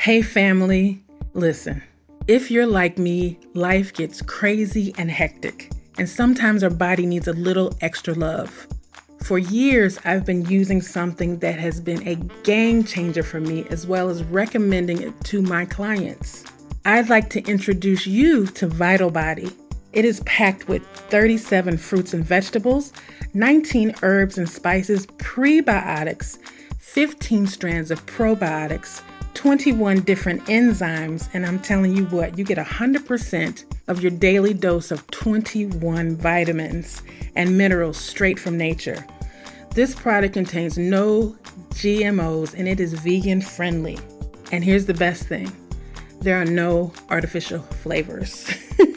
Hey, family, listen. If you're like me, life gets crazy and hectic, and sometimes our body needs a little extra love. For years, I've been using something that has been a game changer for me, as well as recommending it to my clients. I'd like to introduce you to Vital Body. It is packed with 37 fruits and vegetables, 19 herbs and spices, prebiotics, 15 strands of probiotics, 21 different enzymes, and I'm telling you what, you get 100% of your daily dose of 21 vitamins and minerals straight from nature. This product contains no GMOs and it is vegan friendly. And here's the best thing there are no artificial flavors.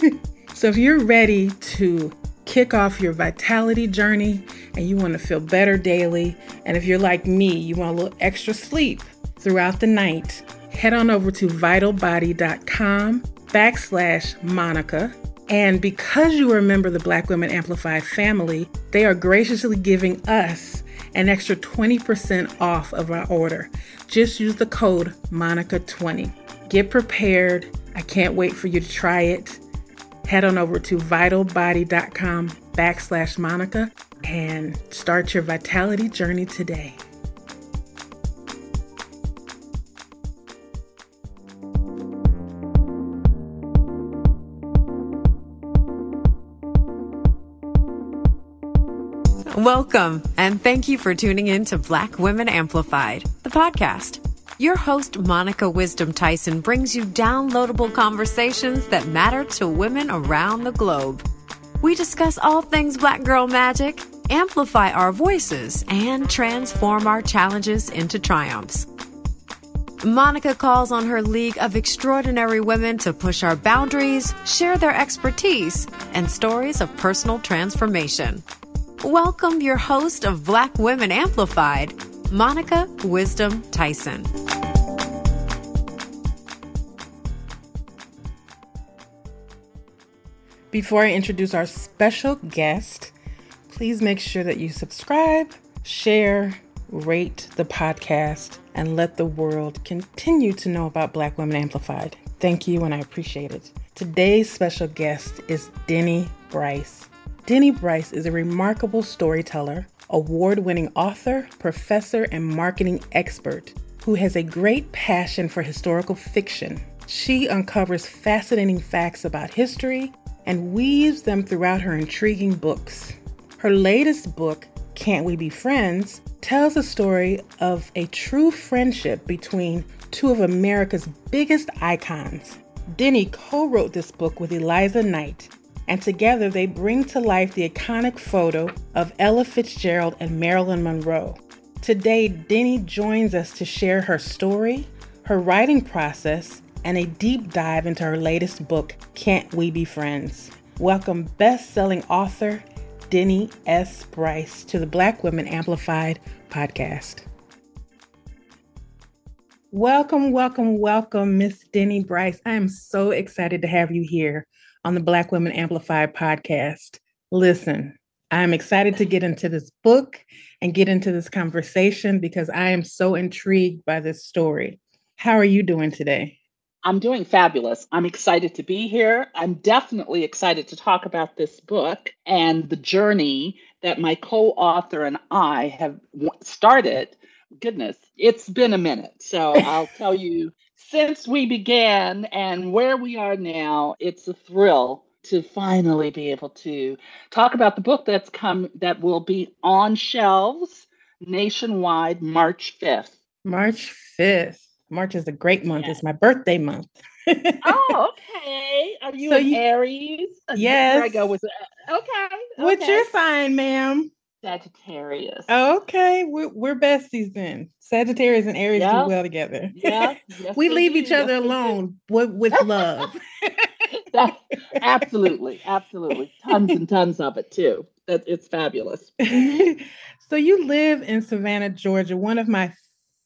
so if you're ready to kick off your vitality journey and you want to feel better daily, and if you're like me, you want a little extra sleep throughout the night, head on over to vitalbody.com backslash Monica. And because you are a member of the Black Women Amplified family, they are graciously giving us an extra 20% off of our order. Just use the code MONICA20. Get prepared. I can't wait for you to try it. Head on over to vitalbody.com backslash Monica and start your vitality journey today. Welcome, and thank you for tuning in to Black Women Amplified, the podcast. Your host, Monica Wisdom Tyson, brings you downloadable conversations that matter to women around the globe. We discuss all things Black Girl Magic, amplify our voices, and transform our challenges into triumphs. Monica calls on her league of extraordinary women to push our boundaries, share their expertise, and stories of personal transformation. Welcome your host of Black Women Amplified, Monica Wisdom Tyson. Before I introduce our special guest, please make sure that you subscribe, share, rate the podcast, and let the world continue to know about Black Women Amplified. Thank you, and I appreciate it. Today's special guest is Denny Bryce. Denny Bryce is a remarkable storyteller, award winning author, professor, and marketing expert who has a great passion for historical fiction. She uncovers fascinating facts about history and weaves them throughout her intriguing books. Her latest book, Can't We Be Friends, tells a story of a true friendship between two of America's biggest icons. Denny co wrote this book with Eliza Knight, and together they bring to life the iconic photo of Ella Fitzgerald and Marilyn Monroe. Today, Denny joins us to share her story, her writing process, and a deep dive into her latest book, Can't We Be Friends? Welcome best-selling author Denny S. Bryce to the Black Women Amplified podcast. Welcome, welcome, welcome, Miss Denny Bryce. I am so excited to have you here on the Black Women Amplified podcast. Listen, I'm excited to get into this book and get into this conversation because I am so intrigued by this story. How are you doing today? I'm doing fabulous. I'm excited to be here. I'm definitely excited to talk about this book and the journey that my co author and I have started. Goodness, it's been a minute. So I'll tell you since we began and where we are now, it's a thrill to finally be able to talk about the book that's come that will be on shelves nationwide March 5th. March 5th. March is a great month. It's my birthday month. oh, okay. Are you so an you, Aries? Yes. I go with okay, okay. What's your sign, ma'am? Sagittarius. Okay, we're, we're besties then. Sagittarius and Aries yep. do well together. Yeah, yes, we leave each other yes, alone with, with love. that, absolutely, absolutely, tons and tons of it too. That it's fabulous. so you live in Savannah, Georgia, one of my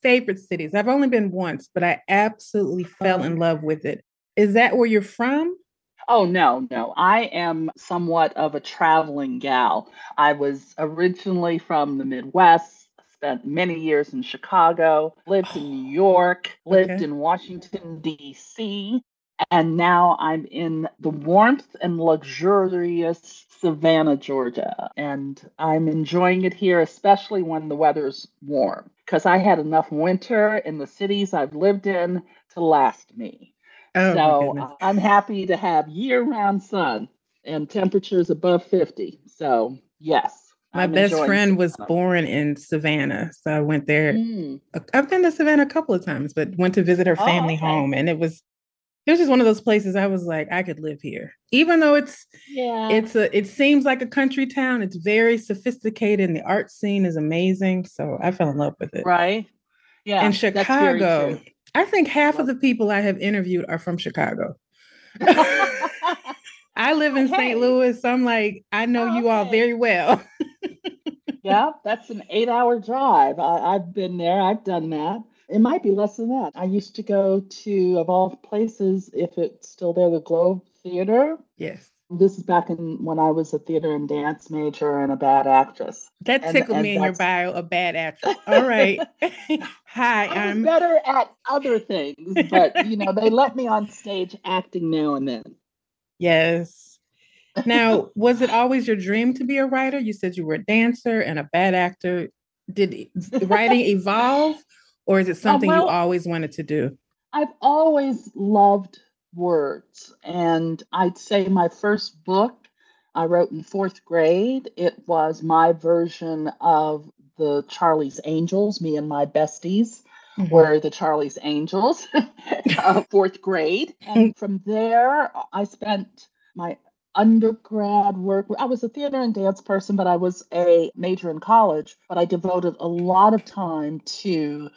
favorite cities. I've only been once, but I absolutely fell in love with it. Is that where you're from? Oh, no, no. I am somewhat of a traveling gal. I was originally from the Midwest, spent many years in Chicago, lived in New York, lived Okay. in Washington, D.C., and now I'm in the warmth and luxurious Savannah, Georgia. And I'm enjoying it here, especially when the weather's warm, because I had enough winter in the cities I've lived in to last me. Oh, so I'm happy to have year round sun and temperatures above 50. So, yes. My I'm best friend was born in Savannah. So I went there. Mm. I've been to Savannah a couple of times, but went to visit her Oh, family okay. home. And it was it was just one of those places I was like, I could live here. Even though it's Yeah. it's a it seems like a country town, it's very sophisticated and the art scene is amazing. So I fell in love with it. right. Yeah. very Chicago. I think half of the people I have interviewed are from Chicago. I live in Hey. St. Louis, so I'm like, I know Oh, you all okay. very well. yeah, that's an eight hour drive. I, I've been there, I've done that. It might be less than that. I used to go to, of all places, if it's still there, the Globe Theater. yes. This is back in when I was a theater and dance major and a bad actress. That tickled and me in your bio, a bad actress. All right. Hi, I was I'm better at other things, but you know, they let me on stage acting now and then. yes. Now, was it always your dream to be a writer? You said you were a dancer and a bad actor. Did writing evolve, or is it uh, something you well- always wanted to do? I've always loved words, and I'd say my first book I wrote in fourth grade. It was my version of the Charlie's Angels. Me and my besties Mhm. were the Charlie's Angels, uh, fourth grade. And from there, I spent my undergrad work. I was a theater and dance person, but I was a major in college. But I devoted a lot of time to,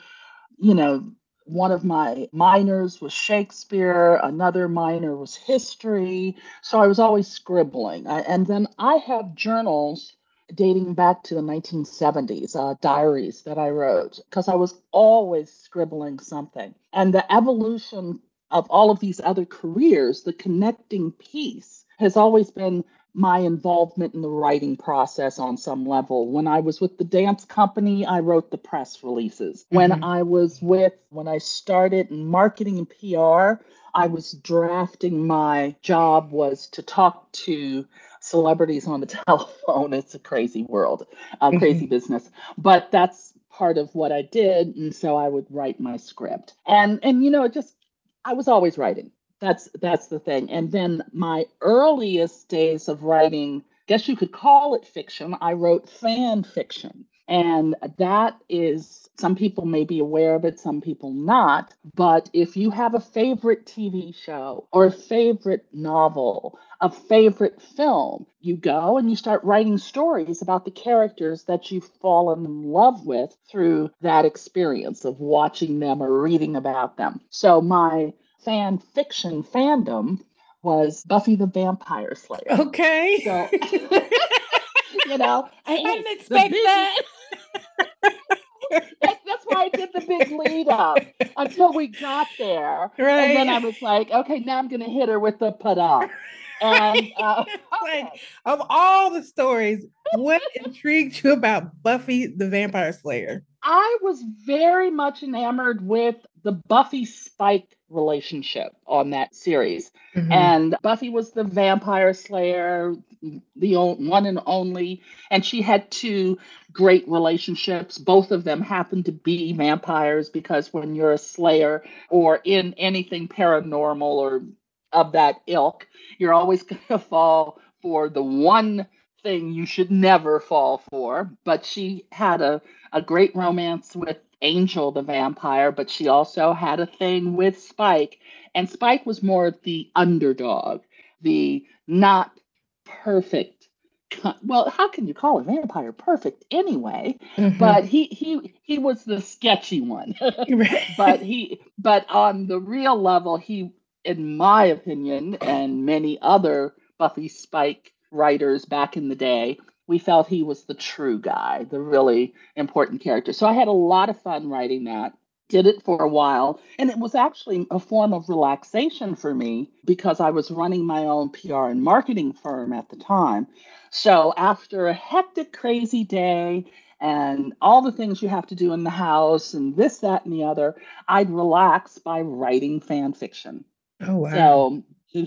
you know, one of my minors was Shakespeare, another minor was history. So I was always scribbling. I, and then I have journals dating back to the 1970s, uh, diaries that I wrote, because I was always scribbling something. And the evolution of all of these other careers, the connecting piece has always been my involvement in the writing process on some level. When I was with the dance company, I wrote the press releases. When Mhm. I was with, when I started in marketing and PR, I was drafting my job was to talk to celebrities on the telephone. It's a crazy world, a crazy business. But that's part of what I did. And so I would write my script. And and you know, it just I was always writing. That's that's the thing. And then my earliest days of writing, guess you could call it fiction. I wrote fan fiction. And that is some people may be aware of it, some people not. But if you have a favorite TV show or a favorite novel, a favorite film, you go and you start writing stories about the characters that you've fallen in love with through that experience of watching them or reading about them. So my fan fiction fandom was Buffy the Vampire Slayer. Okay. So, you know, I hey, didn't the expect big- that. that- That's why I did the big lead up until we got there. Right. And then I was like, okay, now I'm going to hit her with the pada. And uh, Like, of all the stories, what intrigued you about Buffy the Vampire Slayer? I was very much enamored with the Buffy Spike relationship on that series. Mhm. And Buffy was the vampire slayer, the one and only. And she had two great relationships. Both of them happened to be vampires because when you're a slayer or in anything paranormal or of that ilk, you're always going to fall for the one thing you should never fall for. But she had a, a great romance with Angel the vampire, but she also had a thing with Spike. And Spike was more the underdog, the not perfect. Well, how can you call a vampire perfect anyway? Mhm. But he he he was the sketchy one. But he but on the real level, he, in my opinion, and many other Buffy Spike writers back in the day, we felt he was the true guy, the really important character. So I had a lot of fun writing that. Did it for a while, and it was actually a form of relaxation for me because I was running my own PR and marketing firm at the time. So after a hectic, crazy day and all the things you have to do in the house and this, that, and the other, I'd relax by writing fan fiction. Oh, wow. So,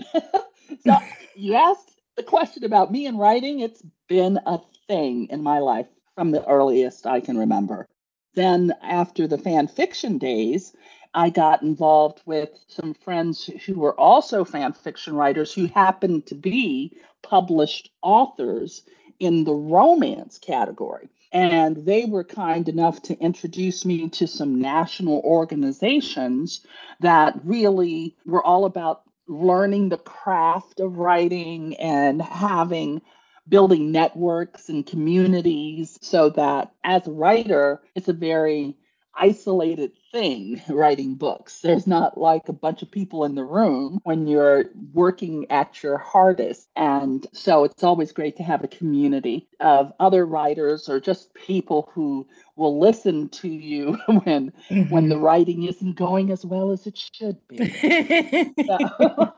so you asked the question about me and writing, it's been a thing in my life from the earliest I can remember. Then, after the fan fiction days, I got involved with some friends who were also fan fiction writers who happened to be published authors in the romance category. And they were kind enough to introduce me to some national organizations that really were all about learning the craft of writing and having building networks and communities so that as a writer, it's a very isolated thing writing books. There's not like a bunch of people in the room when you're working at your hardest. And so it's always great to have a community of other writers or just people who will listen to you when mm-hmm. when the writing isn't going as well as it should be. so,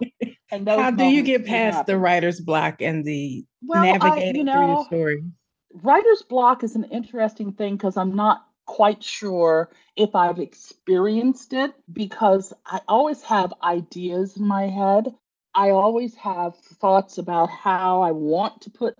How do you get past the writer's block and the well, navigating I, you know, through your story? Writer's block is an interesting thing because I'm not quite sure if I've experienced it because I always have ideas in my head. I always have thoughts about how I want to put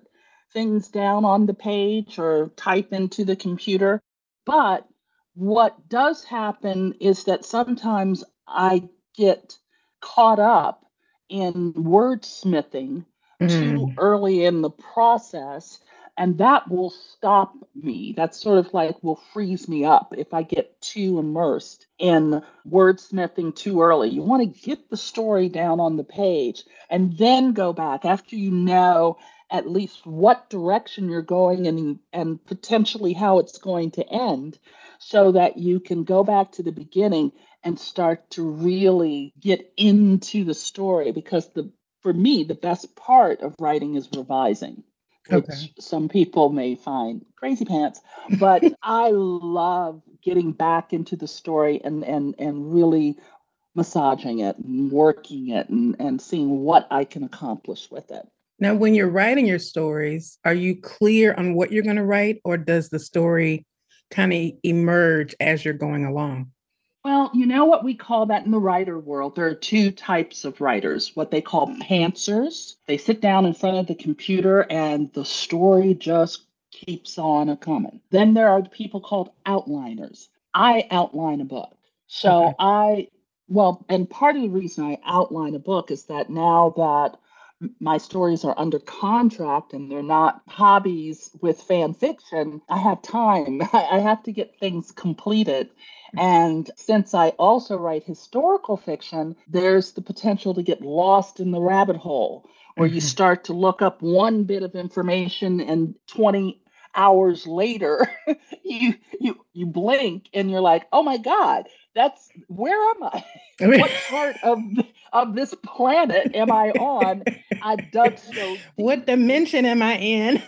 things down on the page or type into the computer. But what does happen is that sometimes I get caught up in wordsmithing mm. too early in the process and that will stop me. That sort of like will freeze me up if I get too immersed in wordsmithing too early. You want to get the story down on the page and then go back after you know at least what direction you're going and and potentially how it's going to end so that you can go back to the beginning and start to really get into the story because the for me the best part of writing is revising which okay. some people may find crazy pants. But I love getting back into the story and and and really massaging it and working it and, and seeing what I can accomplish with it. Now, when you're writing your stories, are you clear on what you're going to write, or does the story kind of emerge as you're going along? Well, you know what we call that in the writer world? There are two types of writers what they call hmm. pantsers. They sit down in front of the computer and the story just keeps on a coming. Then there are the people called outliners. I outline a book. So okay. I, well, and part of the reason I outline a book is that now that my stories are under contract and they're not hobbies with fan fiction, I have time. I have to get things completed. And since I also write historical fiction, there's the potential to get lost in the rabbit hole where you mm-hmm. start to look up one bit of information and 20 hours later you you you blink and you're like, "Oh my god, that's where am I? what part of of this planet am I on? I dug so deep. What dimension am I in?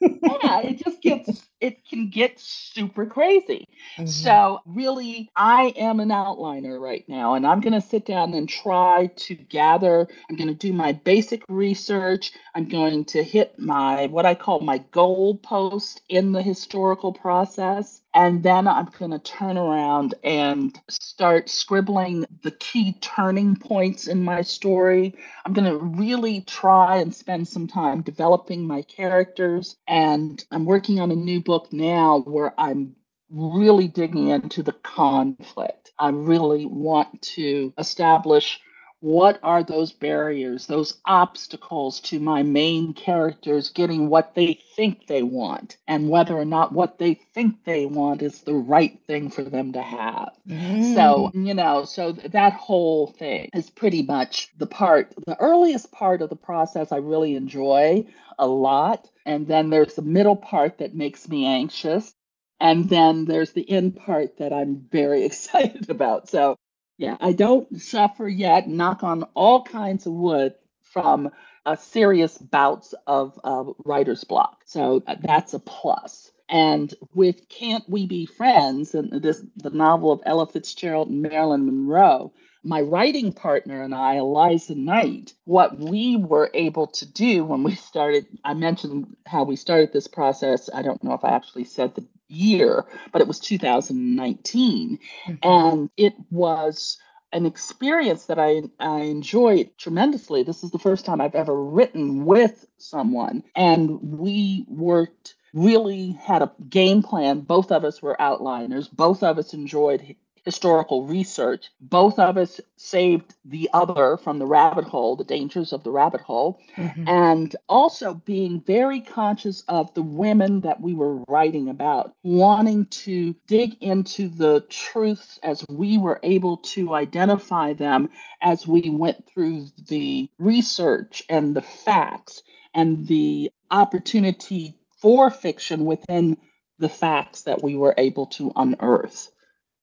yeah, it just gets it can get super crazy. Mm-hmm. So really I am an outliner right now and I'm going to sit down and try to gather I'm going to do my basic research. I'm going to hit my what I call my goal post in the historical process and then I'm going to turn around and start scribbling the key turning points in my story. I'm going to really try and spend some time developing my characters. And I'm working on a new book now where I'm really digging into the conflict. I really want to establish what are those barriers, those obstacles to my main characters getting what they think they want, and whether or not what they think they want is the right thing for them to have. Mm. So, you know, so that whole thing is pretty much the part, the earliest part of the process I really enjoy a lot. And then there's the middle part that makes me anxious. And then there's the end part that I'm very excited about. So yeah, I don't suffer yet, knock on all kinds of wood, from a serious bouts of uh, writer's block. So uh, that's a plus. And with Can't We Be Friends, and this the novel of Ella Fitzgerald and Marilyn Monroe, my writing partner and I, Eliza Knight, what we were able to do when we started, I mentioned how we started this process. I don't know if I actually said the year, but it was 2019. Mm-hmm. And it was an experience that I, I enjoyed tremendously. This is the first time I've ever written with someone, and we worked really had a game plan. Both of us were outliners, both of us enjoyed historical research. Both of us saved the other from the rabbit hole, the dangers of the rabbit hole, mm-hmm. and also being very conscious of the women that we were writing about, wanting to dig into the truths as we were able to identify them as we went through the research and the facts and the opportunity for fiction within the facts that we were able to unearth.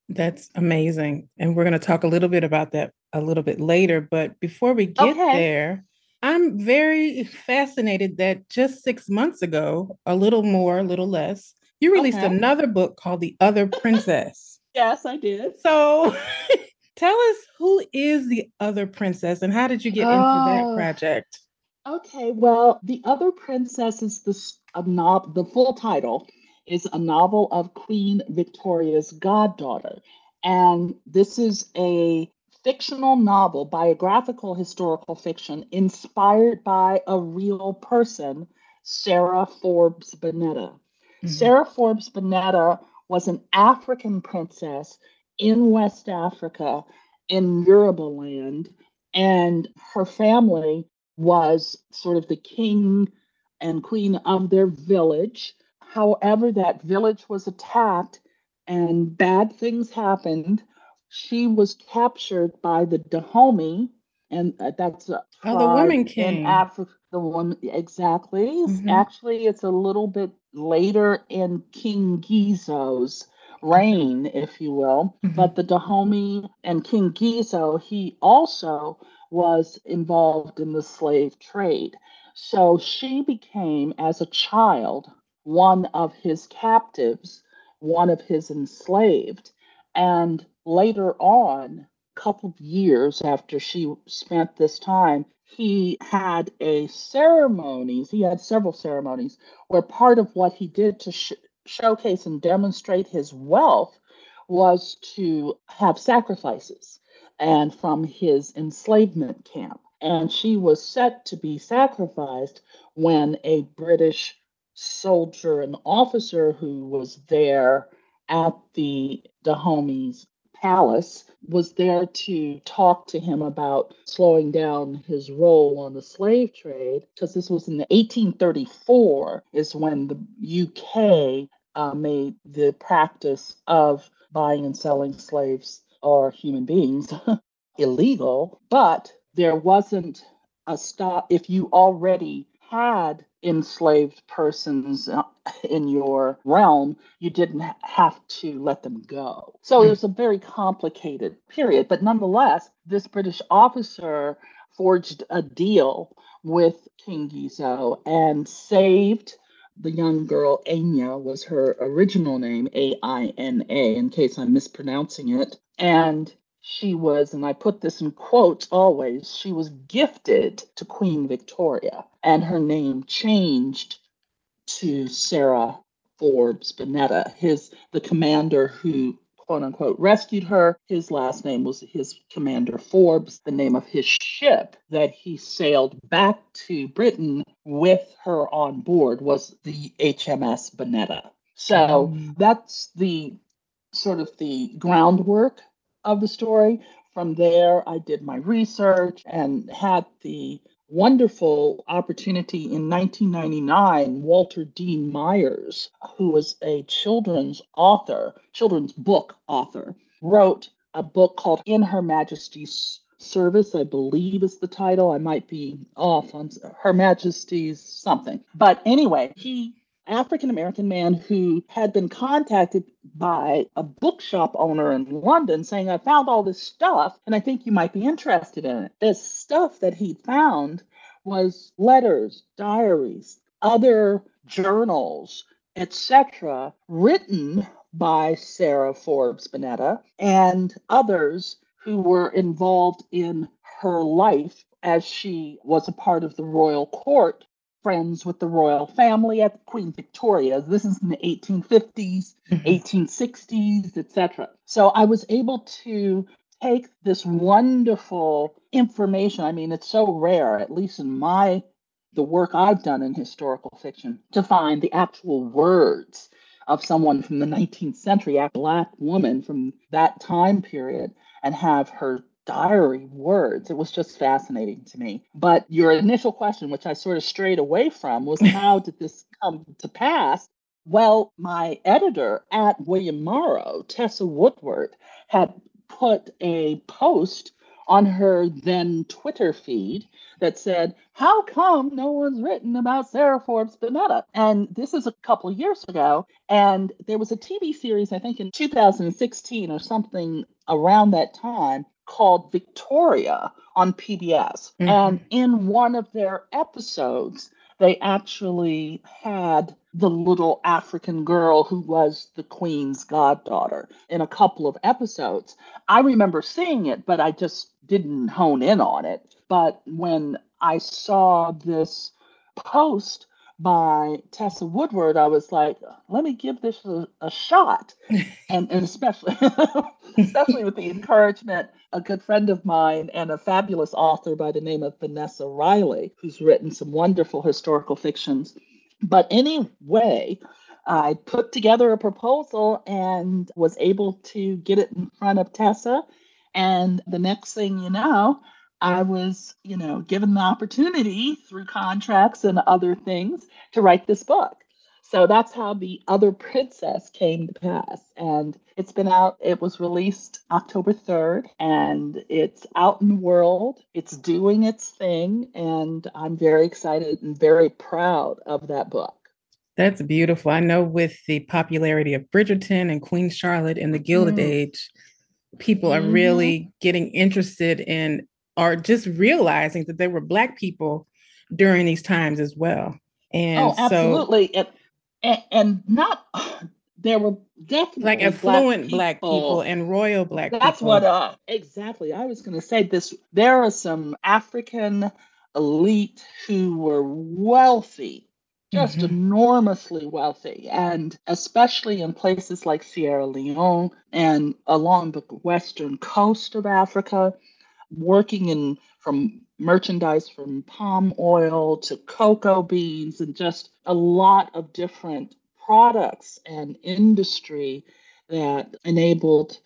That's amazing. And we're going to talk a little bit about that a little bit later. But before we get okay. there, I'm very fascinated that just six months ago, a little more, a little less, you released okay. another book called The Other Princess. yes, I did. So tell us who is the other princess and how did you get oh. into that oh. project? Okay, well, The Other Princess is the, a novel, the full title is a novel of Queen Victoria's goddaughter. And this is a fictional novel, biographical historical fiction, inspired by a real person, Sarah Forbes Bonetta. Mm-hmm. Sarah Forbes Bonetta was an African princess in West Africa in Yorubaland, and her family was sort of the king and queen of their village. However, that village was attacked and bad things happened. She was captured by the Dahomey, and uh, that's a oh, the woman king in Africa. The woman exactly. Mm-hmm. Actually, it's a little bit later in King Ghezo's reign, if you will. Mm-hmm. But the Dahomey and King Gizo, he also was involved in the slave trade. So she became, as a child, one of his captives, one of his enslaved. And later on, a couple of years after she spent this time, he had a ceremonies, he had several ceremonies where part of what he did to sh- showcase and demonstrate his wealth was to have sacrifices and from his enslavement camp. And she was set to be sacrificed when a British soldier, an officer who was there at the Dahomey's palace, was there to talk to him about slowing down his role on the slave trade, because this was in 1834 is when the UK uh, made the practice of buying and selling slaves or human beings illegal, but there wasn't a stop. If you already had enslaved persons uh, in your realm, you didn't have to let them go. So it was a very complicated period. But nonetheless, this British officer forged a deal with King Ghezo and saved the young girl Aina was her original name, A I N A, in case I'm mispronouncing it. And she was, and I put this in quotes always, she was gifted to Queen Victoria, and her name changed to Sarah Forbes Bonetta. His the commander who quote unquote rescued her. His last name was his commander Forbes. The name of his ship that he sailed back to Britain with her on board was the HMS Bonetta. So um. that's the sort of the groundwork of the story. From there, I did my research and had the wonderful opportunity in 1999. Walter Dean Myers, who was a children's author, children's book author, wrote a book called In Her Majesty's Service, I believe is the title. I might be off on Her Majesty's something. But anyway, he African American man who had been contacted by a bookshop owner in London saying, I found all this stuff and I think you might be interested in it. This stuff that he found was letters, diaries, other journals, etc., written by Sarah Forbes Bonetta and others who were involved in her life as she was a part of the royal court friends with the royal family at Queen Victoria. This is in the 1850s, mm-hmm. 1860s, etc. So I was able to take this wonderful information. I mean, it's so rare, at least in my the work I've done in historical fiction, to find the actual words of someone from the 19th century, a black woman from that time period, and have her diary words. It was just fascinating to me. But your initial question, which I sort of strayed away from, was how did this come to pass? Well, my editor at William Morrow, Tessa Woodward, had put a post on her then Twitter feed that said, How come no one's written about Sarah Forbes Bonetta? And this is a couple of years ago. And there was a TV series, I think in 2016 or something around that time, called Victoria on PBS. Mm-hmm. And in one of their episodes, they actually had the little African girl who was the queen's goddaughter in a couple of episodes. I remember seeing it, but I just didn't hone in on it. But when I saw this post by Tessa Woodward, I was like, let me give this a, a shot. and, and especially especially with the encouragement, a good friend of mine and a fabulous author by the name of Vanessa Riley, who's written some wonderful historical fictions. But anyway, I put together a proposal and was able to get it in front of Tessa. And the next thing you know, I was, you know, given the opportunity through contracts and other things to write this book. So that's how the other princess came to pass. And it's been out, it was released October 3rd, and it's out in the world. It's doing its thing. And I'm very excited and very proud of that book. That's beautiful. I know with the popularity of Bridgerton and Queen Charlotte in the Gilded mm. Age, people are mm. really getting interested in or just realizing that there were Black people during these times as well. And oh, absolutely. So, and, and, not there were definitely like affluent black people, black people and royal black that's people. what uh exactly i was going to say this there are some african elite who were wealthy just mm-hmm. enormously wealthy and especially in places like sierra leone and along the western coast of africa working in from merchandise from palm oil to cocoa beans and just a lot of different products and industry that enabled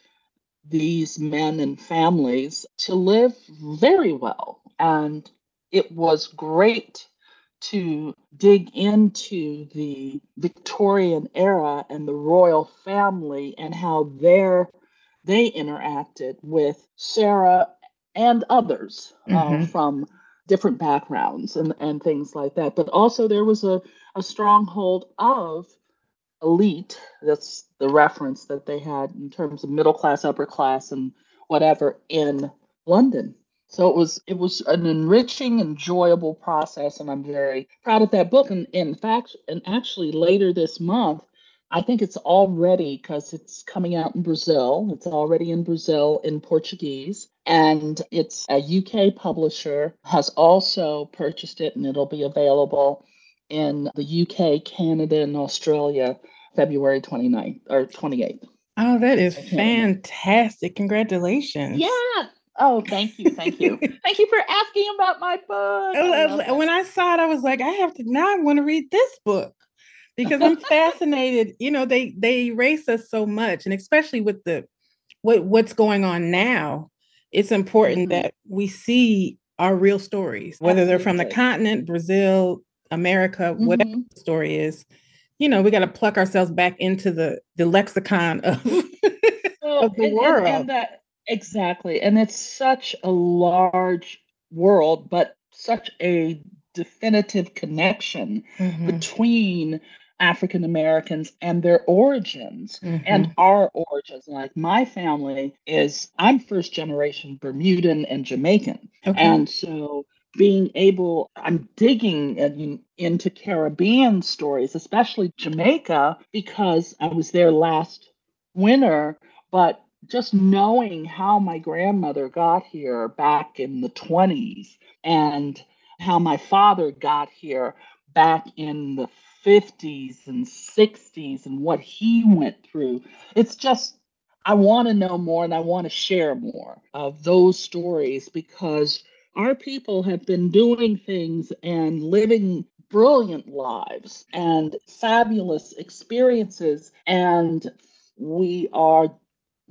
these men and families to live very well. And it was great to dig into the Victorian era and the royal family and how their they interacted with Sarah and others uh, mm-hmm. uh, from different backgrounds and, and things like that. But also, there was a, a stronghold of elite. That's the reference that they had in terms of middle class, upper class, and whatever in London. So it was it was an enriching, enjoyable process, and I'm very proud of that book. And in fact, and actually later this month, I think it's already because it's coming out in Brazil. It's already in Brazil in Portuguese. And it's a UK publisher has also purchased it and it'll be available in the UK, Canada, and Australia February 29th or 28th. Oh, that is fantastic. Congratulations. Yeah. Oh, thank you. Thank you. thank you for asking about my book. Oh, I when I saw it, I was like, I have to now I want to read this book because I'm fascinated. You know, they they erase us so much, and especially with the what what's going on now, it's important mm-hmm. that we see our real stories, whether they're from the continent, Brazil, America, mm-hmm. whatever the story is. You know, we got to pluck ourselves back into the the lexicon of, well, of the and, world. And, and that, exactly, and it's such a large world, but such a definitive connection mm-hmm. between African Americans and their origins mm-hmm. and our origins. Like my family is, I'm first generation Bermudan and Jamaican. Okay. And so being able, I'm digging in, into Caribbean stories, especially Jamaica, because I was there last winter. But just knowing how my grandmother got here back in the 20s and how my father got here back in the 50s and 60s and what he went through. It's just, I want to know more and I want to share more of those stories because our people have been doing things and living brilliant lives and fabulous experiences, and we are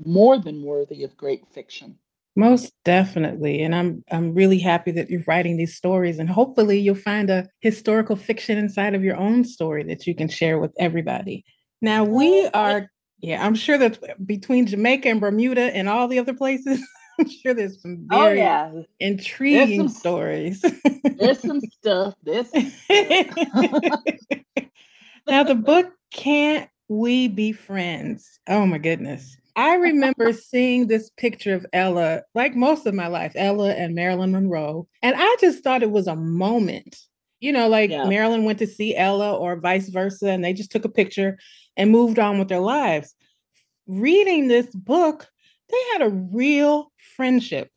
more than worthy of great fiction. Most definitely. And I'm I'm really happy that you're writing these stories and hopefully you'll find a historical fiction inside of your own story that you can share with everybody. Now we are yeah, I'm sure that between Jamaica and Bermuda and all the other places, I'm sure there's some oh, very oh, yeah. intriguing some, stories. there's some stuff. There's some stuff. now the book Can't We Be Friends? Oh my goodness. I remember seeing this picture of Ella, like most of my life, Ella and Marilyn Monroe. And I just thought it was a moment. You know, like yeah. Marilyn went to see Ella or vice versa, and they just took a picture and moved on with their lives. Reading this book, they had a real friendship.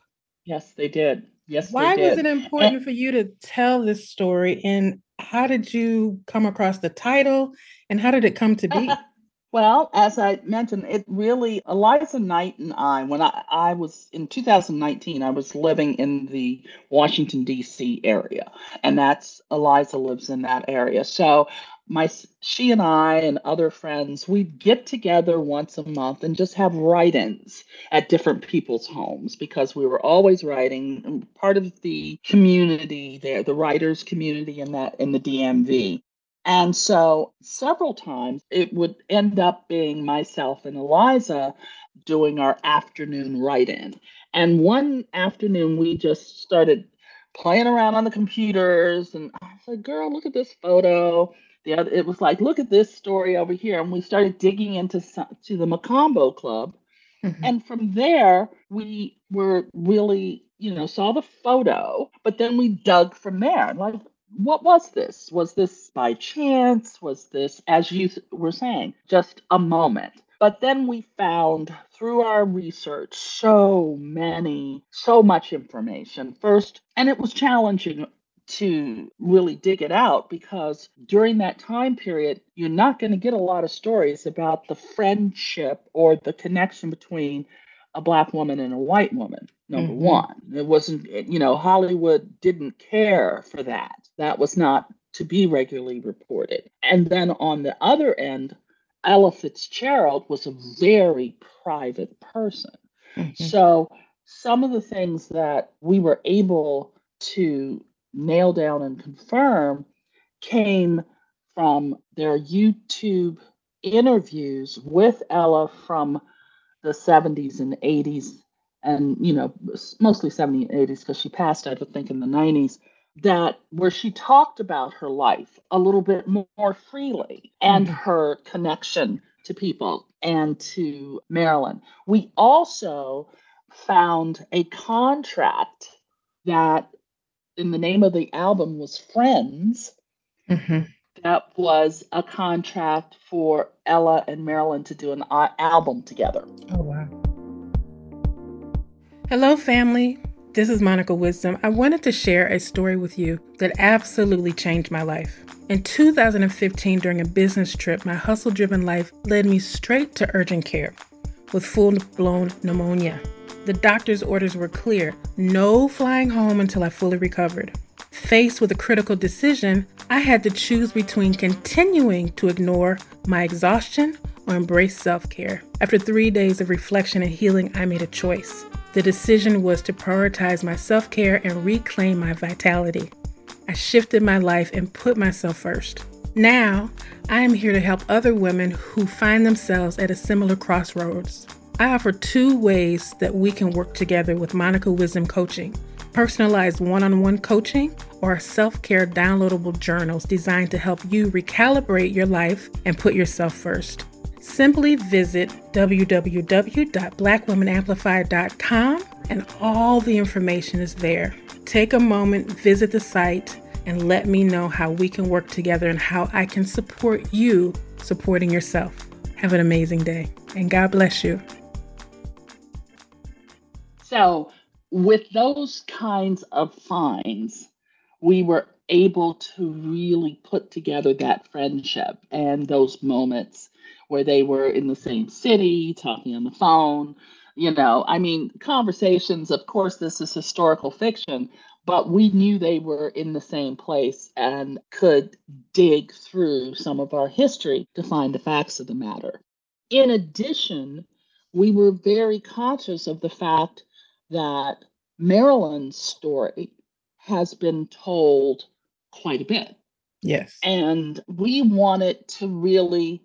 Yes, they did. Yes, Why was it important and- for you to tell this story? And how did you come across the title? And how did it come to be? Well, as I mentioned, it really, Eliza Knight and I, when I, I was in 2019, I was living in the Washington, D.C. area. And that's, Eliza lives in that area. So my, she and I and other friends, we'd get together once a month and just have write ins at different people's homes because we were always writing, part of the community there, the writers community in that, in the DMV. And so several times it would end up being myself and Eliza doing our afternoon write in. And one afternoon we just started playing around on the computers and I said, girl, look at this photo. The other, it was like, look at this story over here. And we started digging into to the Mocambo Club. Mm-hmm. And from there, we were really, you know, saw the photo, but then we dug from there. Like, what was this? Was this by chance? Was this, as you were saying, just a moment? But then we found through our research so many, so much information. First, and it was challenging to really dig it out because during that time period, you're not going to get a lot of stories about the friendship or the connection between a black woman and a white woman number mm-hmm. one it wasn't you know hollywood didn't care for that that was not to be regularly reported and then on the other end ella fitzgerald was a very private person mm-hmm. so some of the things that we were able to nail down and confirm came from their youtube interviews with ella from the 70s and 80s and you know mostly 70s and 80s because she passed i think in the 90s that where she talked about her life a little bit more freely and mm-hmm. her connection to people and to marilyn we also found a contract that in the name of the album was friends mm-hmm that was a contract for Ella and Marilyn to do an album together. Oh, wow. Hello, family. This is Monica Wisdom. I wanted to share a story with you that absolutely changed my life. In 2015, during a business trip, my hustle driven life led me straight to urgent care with full blown pneumonia. The doctor's orders were clear no flying home until I fully recovered. Faced with a critical decision, I had to choose between continuing to ignore my exhaustion or embrace self care. After three days of reflection and healing, I made a choice. The decision was to prioritize my self care and reclaim my vitality. I shifted my life and put myself first. Now, I am here to help other women who find themselves at a similar crossroads. I offer two ways that we can work together with Monica Wisdom Coaching personalized one on one coaching, or self care downloadable journals designed to help you recalibrate your life and put yourself first. Simply visit www.blackwomanamplified.com and all the information is there. Take a moment, visit the site, and let me know how we can work together and how I can support you supporting yourself. Have an amazing day, and God bless you. So, with those kinds of finds, we were able to really put together that friendship and those moments where they were in the same city, talking on the phone. You know, I mean, conversations, of course, this is historical fiction, but we knew they were in the same place and could dig through some of our history to find the facts of the matter. In addition, we were very conscious of the fact that Marilyn's story has been told quite a bit. Yes. And we wanted to really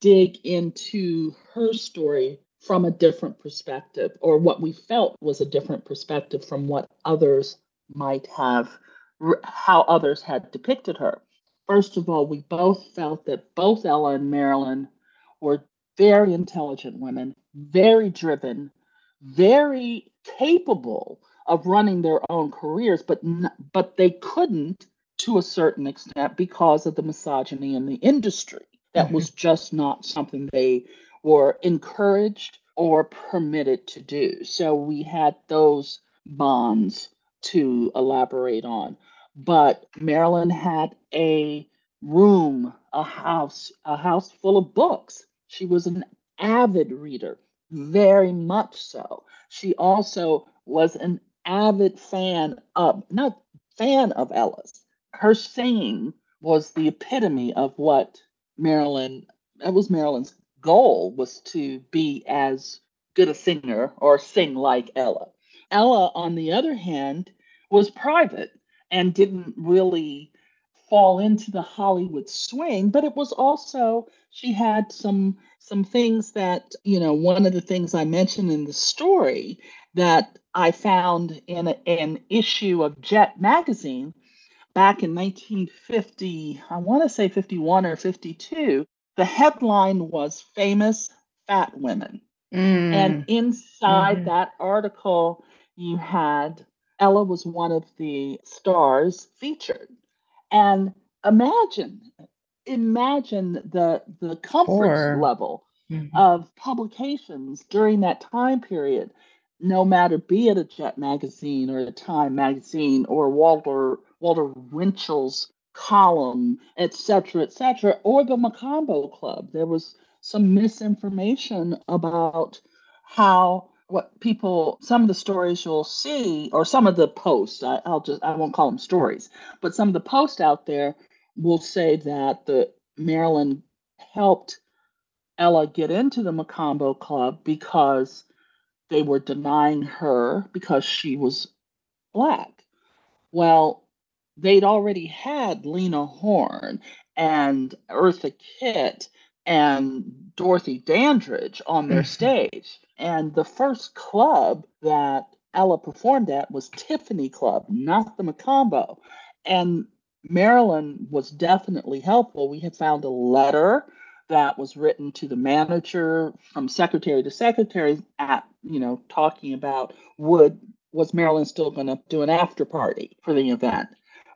dig into her story from a different perspective, or what we felt was a different perspective from what others might have, how others had depicted her. First of all, we both felt that both Ella and Marilyn were very intelligent women, very driven, very capable of running their own careers, but but they couldn't to a certain extent because of the misogyny in the industry. That mm-hmm. was just not something they were encouraged or permitted to do. So we had those bonds to elaborate on. But Marilyn had a room, a house, a house full of books. She was an avid reader, very much so. She also was an avid fan of, not fan of Ella's. Her singing was the epitome of what Marilyn, that was Marilyn's goal was to be as good a singer or sing like Ella. Ella, on the other hand, was private and didn't really fall into the Hollywood swing, but it was also she had some some things that, you know, one of the things I mentioned in the story that I found in a, an issue of Jet magazine back in 1950, I want to say 51 or 52, the headline was Famous Fat Women. Mm. And inside mm that article, you had Ella was one of the stars featured. And imagine, imagine the the comfort level mm-hmm. of publications during that time period, no matter be it a Jet magazine or a Time magazine or Walter Walter Winchell's column, et cetera, et cetera, or the Mocambo Club. There was some misinformation about how what people some of the stories you'll see or some of the posts I, will just i won't call them stories but some of the posts out there will say that the marilyn helped ella get into the mocambo club because they were denying her because she was black well they'd already had lena horne and eartha kitt and dorothy dandridge on their mm-hmm. stage and the first club that Ella performed at was Tiffany Club, not the Mocambo. And Marilyn was definitely helpful. We had found a letter that was written to the manager from secretary to secretary at, you know, talking about would was Marilyn still going to do an after party for the event.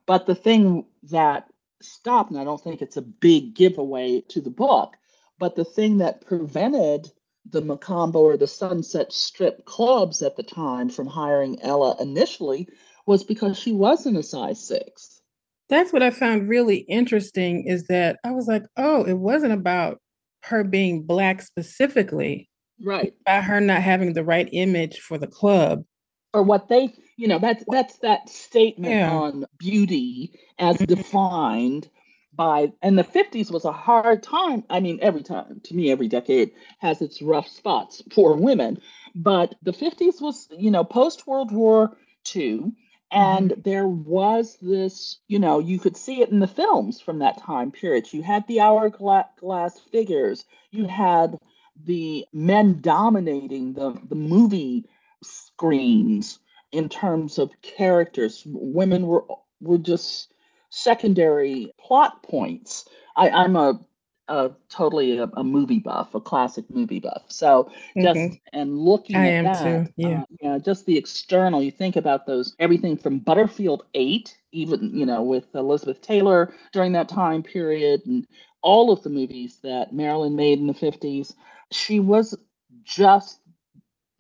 But the thing that stopped, and I don't think it's a big giveaway to the book, but the thing that prevented the Mocambo or the Sunset Strip clubs at the time from hiring Ella initially was because she wasn't a size six. That's what I found really interesting is that I was like, oh, it wasn't about her being black specifically. Right. By her not having the right image for the club. Or what they, you know, that's that's that statement yeah. on beauty as defined by and the 50s was a hard time i mean every time to me every decade has its rough spots for women but the 50s was you know post world war ii and mm-hmm. there was this you know you could see it in the films from that time period you had the hourglass figures you had the men dominating the, the movie screens in terms of characters women were were just secondary plot points. I, I'm a, a totally a, a, movie buff, a classic movie buff. So just mm-hmm. and looking I at that, yeah. Uh, yeah, just the external. You think about those everything from Butterfield Eight, even you know with Elizabeth Taylor during that time period, and all of the movies that Marilyn made in the fifties. She was just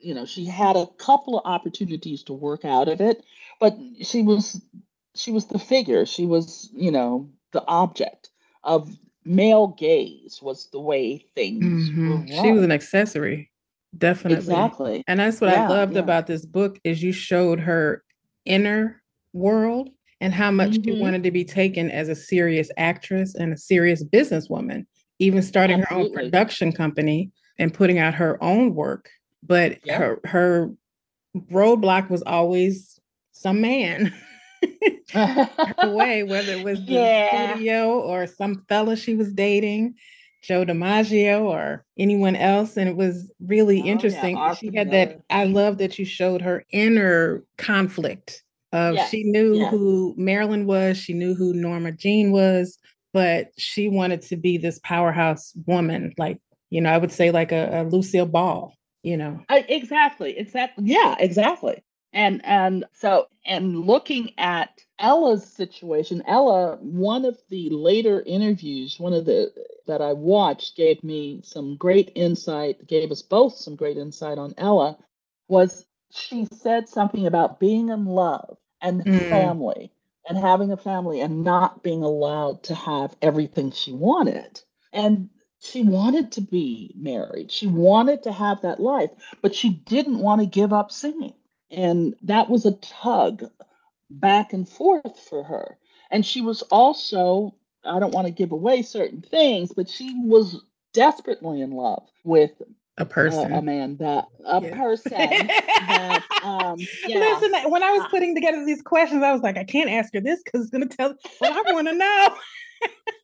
you know she had a couple of opportunities to work out of it but she was she was the figure. She was, you know, the object of male gaze was the way things mm-hmm. She was an accessory. Definitely. Exactly. And that's what yeah, I loved yeah. about this book is you showed her inner world and how much mm-hmm. she wanted to be taken as a serious actress and a serious businesswoman, even starting Absolutely. her own production company and putting out her own work. But yep. her her roadblock was always some man. way, whether it was the yeah. studio or some fella she was dating, Joe DiMaggio or anyone else. And it was really oh, interesting. Yeah, she had that. I love that you showed her inner conflict of yes. she knew yes. who Marilyn was, she knew who Norma Jean was, but she wanted to be this powerhouse woman, like, you know, I would say like a, a Lucille Ball, you know. I, exactly, exactly. Yeah, exactly. And and so and looking at Ella's situation, Ella, one of the later interviews, one of the that I watched gave me some great insight, gave us both some great insight on Ella, was she said something about being in love and mm. family and having a family and not being allowed to have everything she wanted. And she wanted to be married. She wanted to have that life, but she didn't want to give up singing. And that was a tug back and forth for her. And she was also, I don't want to give away certain things, but she was desperately in love with a person, a man that a yeah. person that um yeah. Listen, when I was uh putting together these questions, I was like, I can't ask her this because it's gonna tell what I want to know.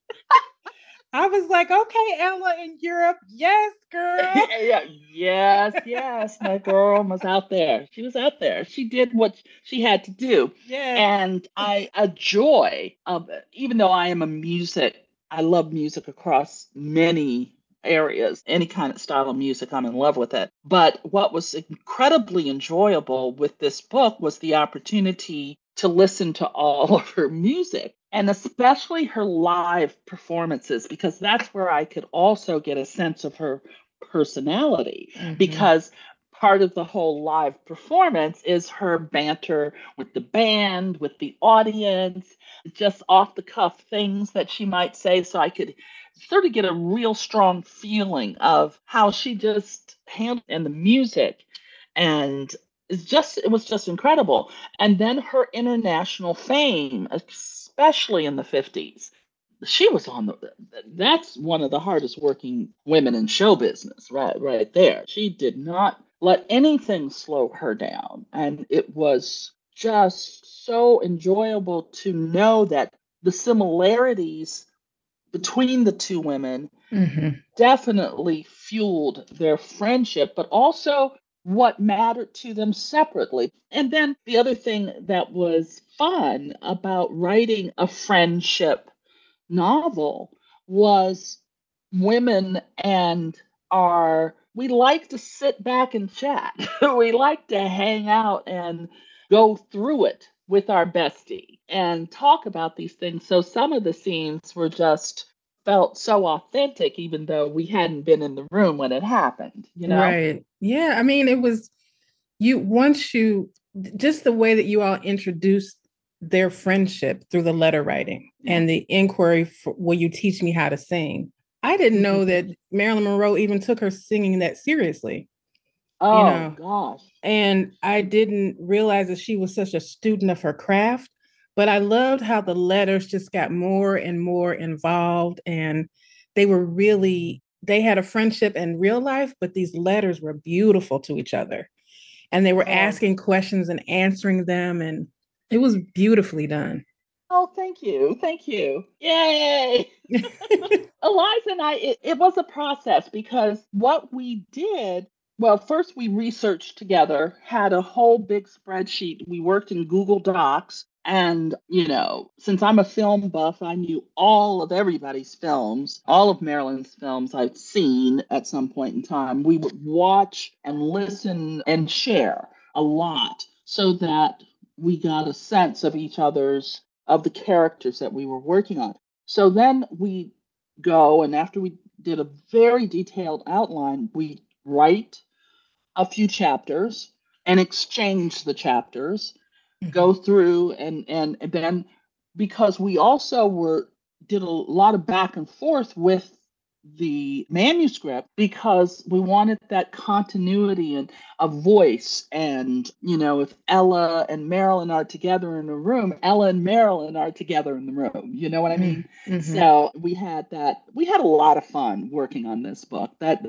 I was like, okay, Ella in Europe. Yes, girl. yeah, yes, yes. My girl was out there. She was out there. She did what she had to do. Yeah. And I a joy of it. Even though I am a music, I love music across many areas, any kind of style of music, I'm in love with it. But what was incredibly enjoyable with this book was the opportunity to listen to all of her music and especially her live performances because that's where I could also get a sense of her personality mm-hmm. because part of the whole live performance is her banter with the band, with the audience, just off the cuff things that she might say so I could sort of get a real strong feeling of how she just handled and the music and it's just it was just incredible and then her international fame especially in the 50s. She was on the that's one of the hardest working women in show business, right right there. She did not let anything slow her down. And it was just so enjoyable to know that the similarities between the two women mm-hmm. definitely fueled their friendship, but also what mattered to them separately. And then the other thing that was fun about writing a friendship novel was women and our we like to sit back and chat. we like to hang out and go through it with our bestie and talk about these things. So some of the scenes were just felt so authentic, even though we hadn't been in the room when it happened, you know? Right. Yeah. I mean, it was you once you just the way that you all introduced their friendship through the letter writing and the inquiry for will you teach me how to sing? I didn't know that mm-hmm. Marilyn Monroe even took her singing that seriously. Oh you know? gosh. And I didn't realize that she was such a student of her craft but I loved how the letters just got more and more involved and they were really they had a friendship in real life, but these letters were beautiful to each other. And they were asking questions and answering them and it was beautifully done. Oh, thank you. Thank you. Yay. Eliza and I, it, it, was a process because what we did, well, first we researched together, had a whole big spreadsheet. We worked in Google Docs and, you know, since I'm a film buff, I knew all of everybody's films, all of Marilyn's films I've seen at some point in time. We would watch and listen and share a lot so that we got a sense of each other's, of the characters that we were working on. So then we go, and after we did a very detailed outline, we write a few chapters and exchange the chapters. Go through and, and and then because we also were did a lot of back and forth with the manuscript because we wanted that continuity and a voice and you know if ella and marilyn are together in a room ella and marilyn are together in the room. You know what i mean? Mm-hmm. so we had that we had a lot of fun working on this book. That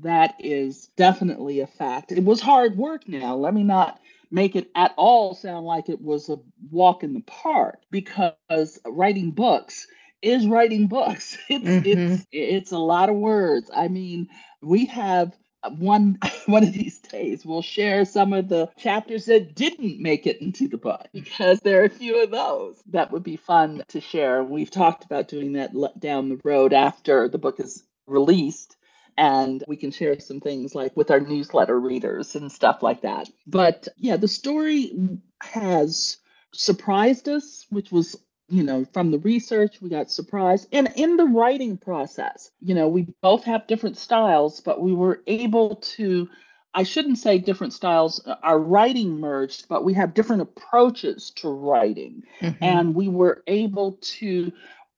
that is definitely a fact. It was hard work now let me not make it at all sound like it was a walk in the park because writing books is writing books. It's mm-hmm. it's it's a lot of words. I mean, we have one one of these days we'll share some of the chapters that didn't make it into the book because there are a few of those that would be fun to share. We've talked about doing that down the road after the book is released and we can share some things like with our newsletter readers and stuff like that. But yeah, the story has surprised us, which was you know, from the research, we got surprised. And in the writing process, you know, we both have different styles, but we were able to, I shouldn't say different styles, uh, our writing merged, but we have different approaches to writing. Mm-hmm. And we were able to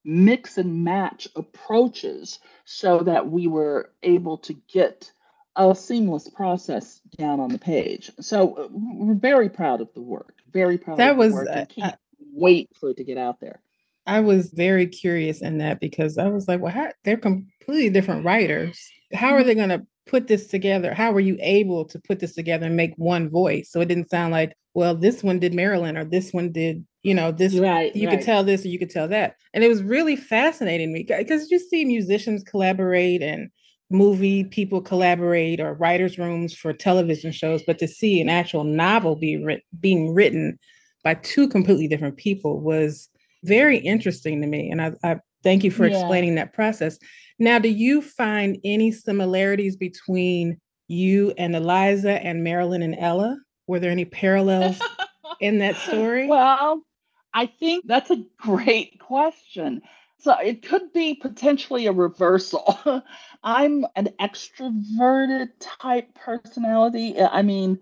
mix and match approaches so that we were able to get a seamless process down on the page. So uh, we're very proud of the work. Very proud. That was I can't wait for it to get out there. I was very curious in that because I was like, well, how, they're completely different writers. How are mm-hmm. they going to put this together? How were you able to put this together and make one voice? So it didn't sound like, well, this one did Marilyn or this one did, you know, this, right, you right. could tell this or you could tell that. And it was really fascinating me because you see musicians collaborate and movie people collaborate or writers' rooms for television shows, but to see an actual novel be writ- being written by two completely different people was very interesting to me. And I, I thank you for yeah. explaining that process. Now, do you find any similarities between you and Eliza and Marilyn and Ella? Were there any parallels in that story? Well, I think that's a great question. So it could be potentially a reversal. I'm an extroverted type personality. I mean,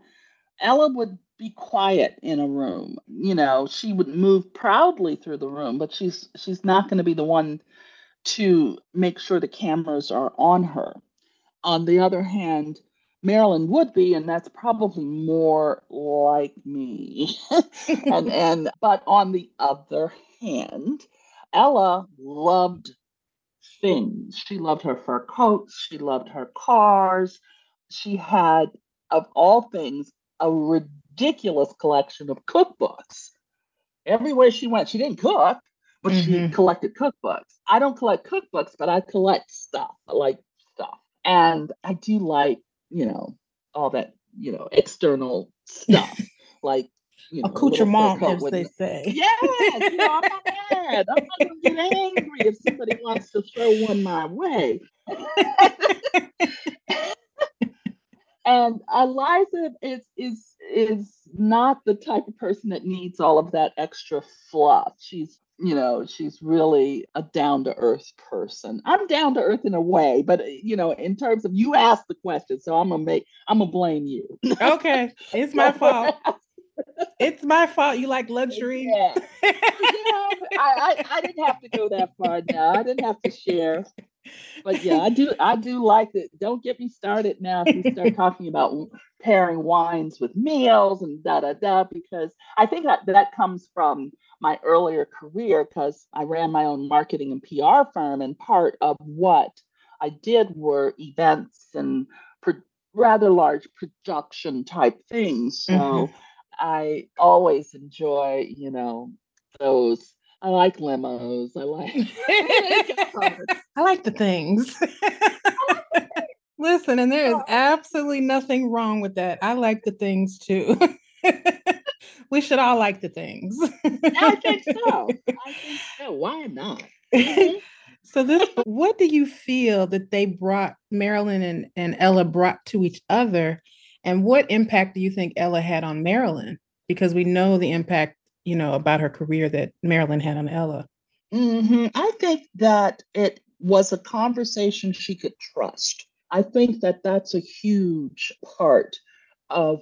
Ella would be quiet in a room. You know, she would move proudly through the room, but she's she's not going to be the one to make sure the cameras are on her. On the other hand, Marilyn would be, and that's probably more like me. and and but on the other hand, Ella loved things. She loved her fur coats, she loved her cars. She had, of all things, a ridiculous collection of cookbooks. Everywhere she went, she didn't cook, but mm-hmm. she collected cookbooks. I don't collect cookbooks, but I collect stuff. I like stuff. And I do like, you know, all that, you know, external stuff. like you know, accoutrement, as they say. Yes, you know, I'm not mad. I'm not gonna get angry if somebody wants to throw one my way. and Eliza is is is not the type of person that needs all of that extra fluff. She's, you know, she's really a down to earth person. I'm down to earth in a way, but uh, you know, in terms of you asked the question, so I'm gonna make I'm gonna blame you. okay, it's my fault. it's my fault. You like luxury. Yeah. yeah I, I, I didn't have to go that far now. I didn't have to share but yeah, I do I do like it. Don't get me started now if you start talking about pairing wines with meals and da da da because I think that that comes from my earlier career because I ran my own marketing and PR firm and part of what I did were events and pro- rather large production type things. So mm-hmm. I always enjoy, you know, those I like limos. I like I like the things. Listen, and there is absolutely nothing wrong with that. I like the things too. We should all like the things. I think so. I think so. Why not? Mm-hmm. so this what do you feel that they brought Marilyn and, and Ella brought to each other? And what impact do you think Ella had on Marilyn? Because we know the impact you know, about her career that Marilyn had on Ella? Mm-hmm. I think that it was a conversation she could trust. I think that that's a huge part of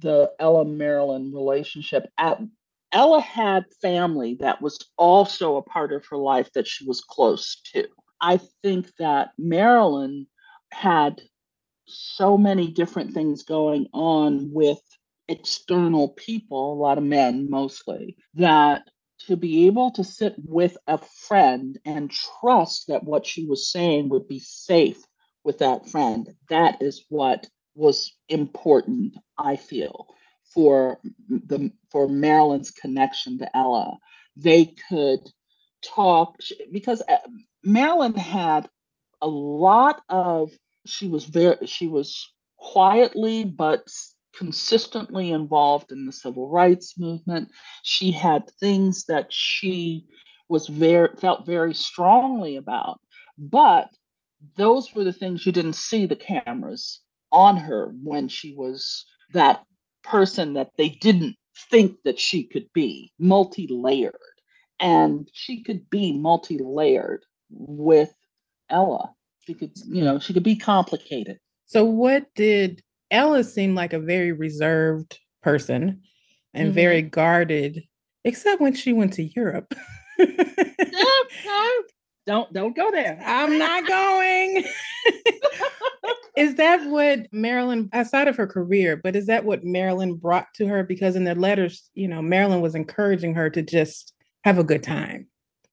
the Ella Marilyn relationship at Ella had family that was also a part of her life that she was close to. I think that Marilyn had so many different things going on with external people, a lot of men mostly, that to be able to sit with a friend and trust that what she was saying would be safe with that friend, that is what was important, I feel, for the for Marilyn's connection to Ella. They could talk because uh, Marilyn had a lot of she was very she was quietly but consistently involved in the civil rights movement. She had things that she was very felt very strongly about, but those were the things you didn't see the cameras on her when she was that person that they didn't think that she could be, multi-layered. And she could be multi-layered with Ella. She could, you know, she could be complicated. So what did Ella seem like a very reserved person and mm-hmm. very guarded, except when she went to Europe. don't don't go there. I'm not going. is that what Marilyn, outside of her career, but is that what Marilyn brought to her? Because in the letters, you know, Marilyn was encouraging her to just have a good time.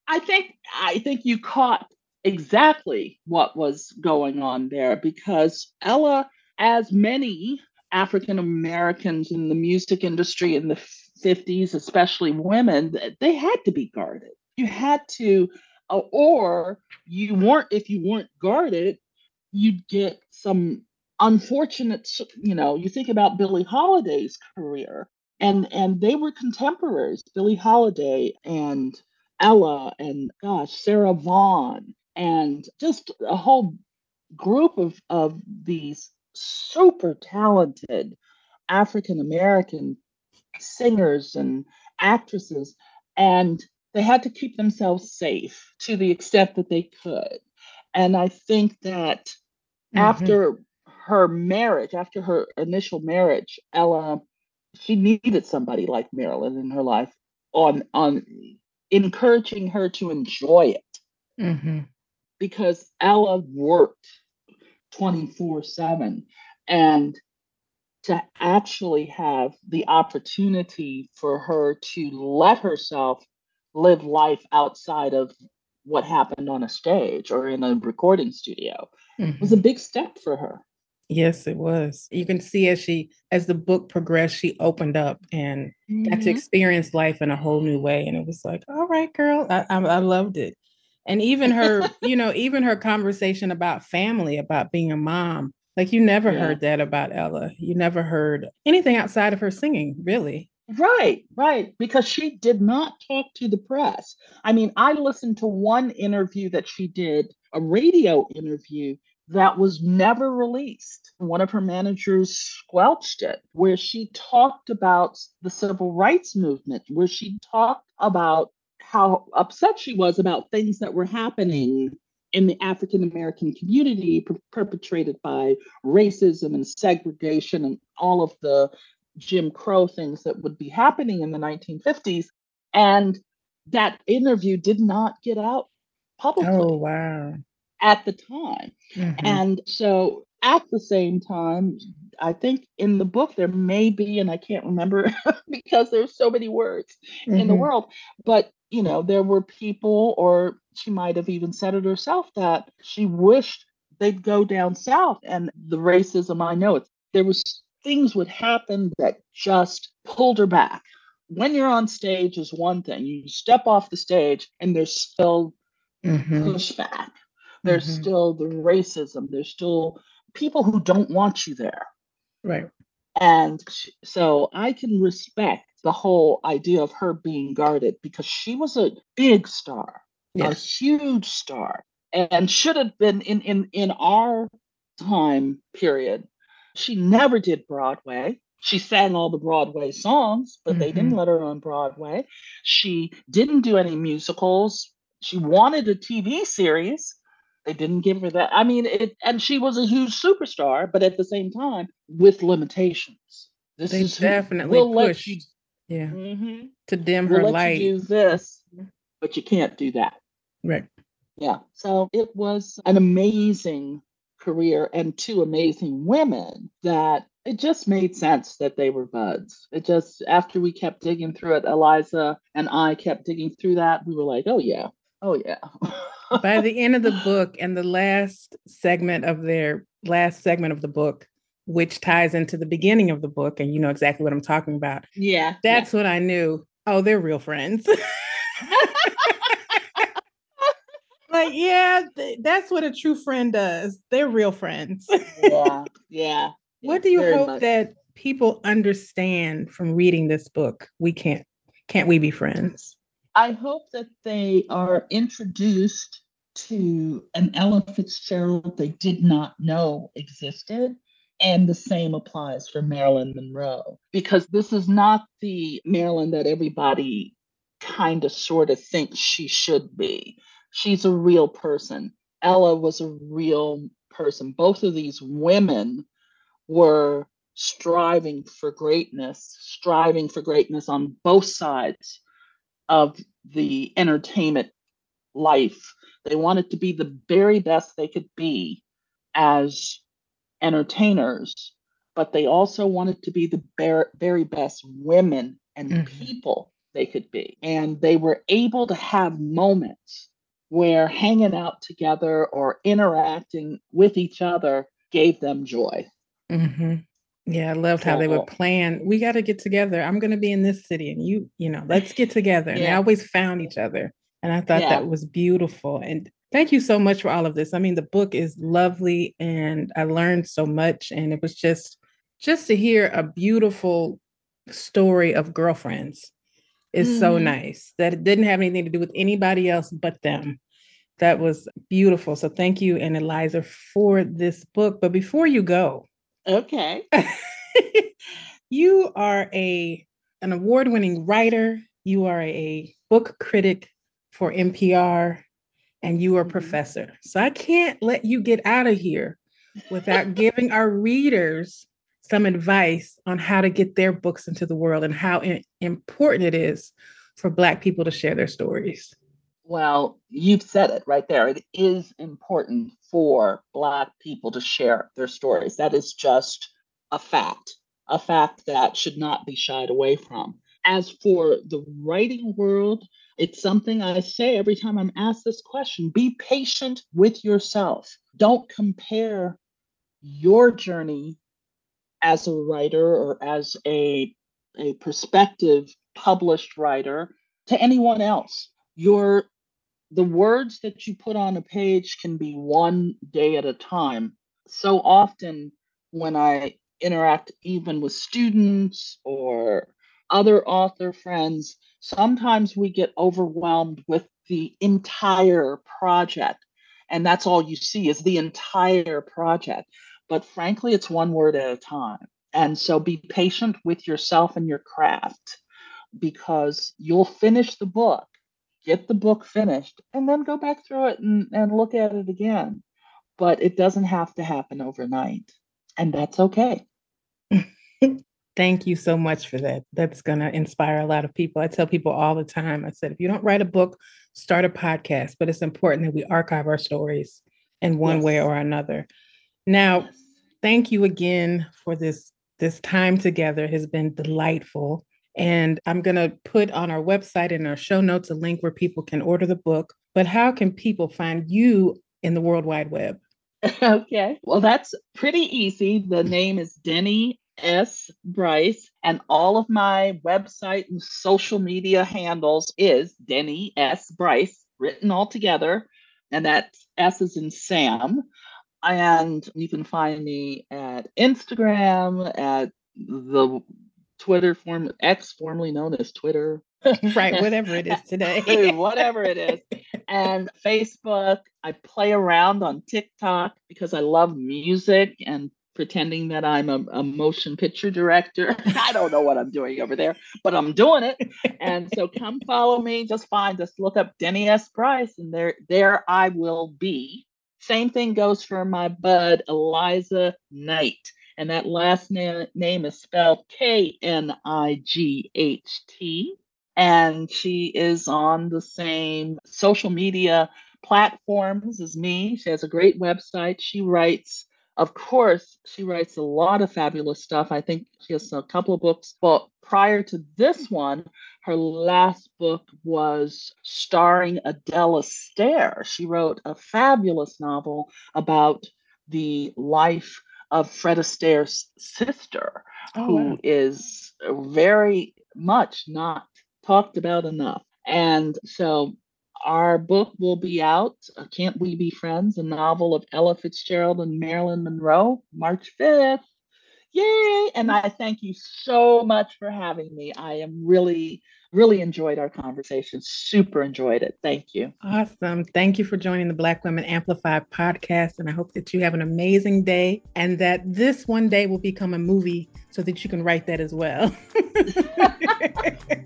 I think I think you caught exactly what was going on there because Ella as many African Americans in the music industry in the 50s, especially women, they had to be guarded. You had to, or you weren't, if you weren't guarded, you'd get some unfortunate, you know, you think about Billie Holiday's career, and and they were contemporaries, Billie Holiday and Ella and gosh, Sarah Vaughan, and just a whole group of of these super talented African American singers and actresses, and they had to keep themselves safe to the extent that they could. And I think that mm-hmm. after her marriage, after her initial marriage, Ella, she needed somebody like Marilyn in her life on on encouraging her to enjoy it. Mm-hmm. Because Ella worked 24 7 and to actually have the opportunity for her to let herself live life outside of what happened on a stage or in a recording studio mm-hmm. was a big step for her yes it was you can see as she as the book progressed she opened up and mm-hmm. got to mm-hmm. experience life in a whole new way and it was like all right girl i, I, I loved it and even her you know even her conversation about family about being a mom like you never yeah. heard that about ella you never heard anything outside of her singing really right right because she did not talk to the press i mean i listened to one interview that she did a radio interview that was never released. One of her managers squelched it, where she talked about the civil rights movement, where she talked about how upset she was about things that were happening in the African American community per- perpetrated by racism and segregation and all of the Jim Crow things that would be happening in the 1950s. And that interview did not get out publicly. Oh, wow. At the time. Mm-hmm. And so at the same time, I think in the book there may be, and I can't remember because there's so many words mm-hmm. in the mm-hmm. world, but you know, there were people, or she might have even said it herself, that she wished they'd go down south. And the racism, I know it, there was things would happen that just pulled her back. When you're on stage is one thing. You step off the stage and there's still mm-hmm. pushback. There's mm-hmm. still the racism. There's still people who don't want you there. Right. And so I can respect the whole idea of her being guarded because she was a big star, yes. a huge star, and should have been in, in, in our time period. She never did Broadway. She sang all the Broadway songs, but mm-hmm. they didn't mm-hmm. let her on Broadway. She didn't do any musicals. She wanted a TV series. They didn't give her that. I mean, it, and she was a huge superstar, but at the same time, with limitations. This they is definitely we'll pushed. let you Yeah. Mm-hmm. To dim we'll her light. do this, but you can't do that. Right. Yeah. So it was an amazing career and two amazing women that it just made sense that they were buds. It just, after we kept digging through it, Eliza and I kept digging through that, we were like, oh, yeah. Oh, yeah. By the end of the book and the last segment of their last segment of the book, which ties into the beginning of the book, and you know exactly what I'm talking about. Yeah. That's yeah. what I knew. Oh, they're real friends. like, yeah, th- that's what a true friend does. They're real friends. yeah. Yeah. What do you hope much. that people understand from reading this book? We can't can't we be friends? I hope that they are introduced to an Ella Fitzgerald they did not know existed. And the same applies for Marilyn Monroe, because this is not the Marilyn that everybody kind of sort of thinks she should be. She's a real person. Ella was a real person. Both of these women were striving for greatness, striving for greatness on both sides of the entertainment life. They wanted to be the very best they could be as entertainers, but they also wanted to be the very best women and mm-hmm. people they could be. And they were able to have moments where hanging out together or interacting with each other gave them joy. Mm-hmm. Yeah, I loved how they would plan. We got to get together. I'm going to be in this city, and you, you know, let's get together. And yeah. they always found each other, and I thought yeah. that was beautiful. And thank you so much for all of this. I mean, the book is lovely, and I learned so much. And it was just, just to hear a beautiful story of girlfriends is mm-hmm. so nice. That it didn't have anything to do with anybody else but them. That was beautiful. So thank you and Eliza for this book. But before you go, Okay. you are a an award-winning writer, you are a book critic for NPR, and you are a mm-hmm. professor. So I can't let you get out of here without giving our readers some advice on how to get their books into the world and how important it is for Black people to share their stories. Well, you've said it right there. It is important for Black people to share their stories. That is just a fact, a fact that should not be shied away from. As for the writing world, it's something I say every time I'm asked this question be patient with yourself. Don't compare your journey as a writer or as a, a prospective published writer to anyone else. Your the words that you put on a page can be one day at a time. So often, when I interact even with students or other author friends, sometimes we get overwhelmed with the entire project. And that's all you see is the entire project. But frankly, it's one word at a time. And so be patient with yourself and your craft because you'll finish the book get the book finished, and then go back through it and, and look at it again. But it doesn't have to happen overnight, and that's okay. Thank you so much for that. That's going to inspire a lot of people. I tell people all the time I said, if you don't write a book, start a podcast, but it's important that we archive our stories in one yes. way or another. Now, thank you again for this this time together has been delightful. And I'm going to put on our website and our show notes a link where people can order the book. But how can people find you in the World Wide Web? Okay. Well, that's pretty easy. The name is Denny S. Bryce, and all of my website and social media handles is Denny S. Bryce, written all together. And that S is in Sam. And you can find me at Instagram, at the Twitter form X, formerly known as Twitter. right, whatever it is today. whatever it is. And Facebook. I play around on TikTok because I love music and pretending that I'm a, a, motion picture director. I don't know what I'm doing over there, but I'm doing it. And so come follow me. Just find just look up Denny S. Bryce, and there there I will be. Same thing goes for my bud Eliza Knight. And that last na- name is spelled K N I G H T. And she is on the same social media platforms as me. She has a great website. She writes of course, she writes a lot of fabulous stuff. I think she has a couple of books. But prior to this one, her last book was starring Adele Astaire. She wrote a fabulous novel about the life of Fred Astaire's sister, oh, who wow. is very much not talked about enough. And so our book will be out, uh, Can't We Be Friends, a novel of Ella Fitzgerald and Marilyn Monroe, March 5th. Yay! And I thank you so much for having me. I am really, really enjoyed our conversation. Super enjoyed it. Thank you. Awesome. Thank you for joining the Black Women Amplified podcast. And I hope that you have an amazing day and that this one day will become a movie so that you can write that as well.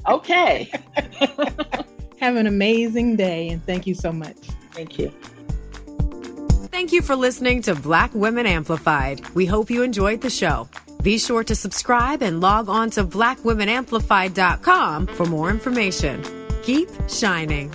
okay. Have an amazing day and thank you so much. Thank you. Thank you for listening to Black Women Amplified. We hope you enjoyed the show. Be sure to subscribe and log on to blackwomenamplified.com for more information. Keep shining.